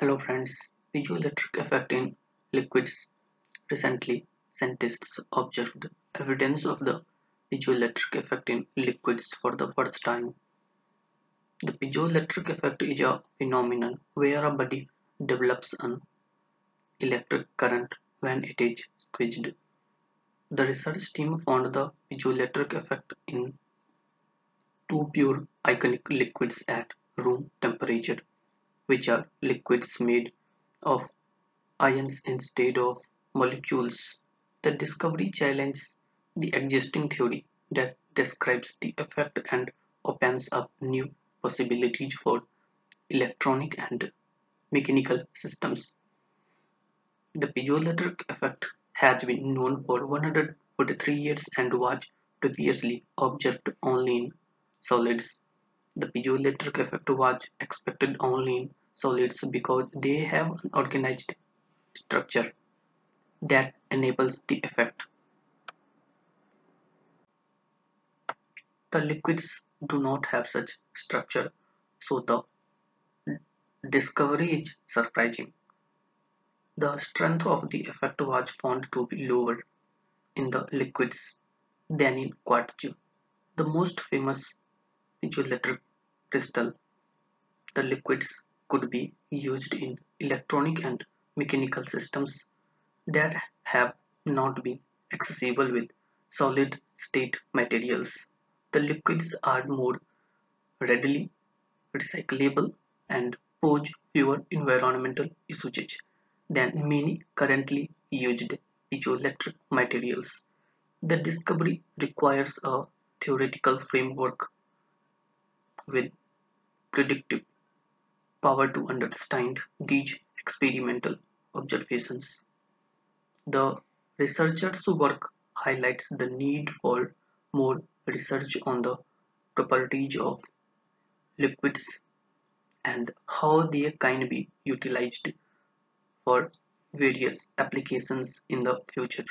Hello friends, piezoelectric effect in liquids. Recently, scientists observed evidence of the piezoelectric effect in liquids for the first time. The piezoelectric effect is a phenomenon where a body develops an electric current when it is squeezed. The research team found the piezoelectric effect in two pure ionic liquids at room temperature which are liquids made of ions instead of molecules. The discovery challenges the existing theory that describes the effect and opens up new possibilities for electronic and mechanical systems. The piezoelectric effect has been known for 143 years and was previously observed only in solids. The piezoelectric effect was expected only in solids because they have an organized structure that enables the effect. The liquids do not have such structure, so the discovery is surprising. The strength of the effect was found to be lower in the liquids than in quartz. The most famous piezoelectric crystal, the liquids could be used in electronic and mechanical systems that have not been accessible with solid state materials. The liquids are more readily recyclable and pose fewer environmental issues than many currently used piezoelectric materials. The discovery requires a theoretical framework with predictive power to understand these experimental observations. The researchers' work highlights the need for more research on the properties of liquids and how they can be utilized for various applications in the future.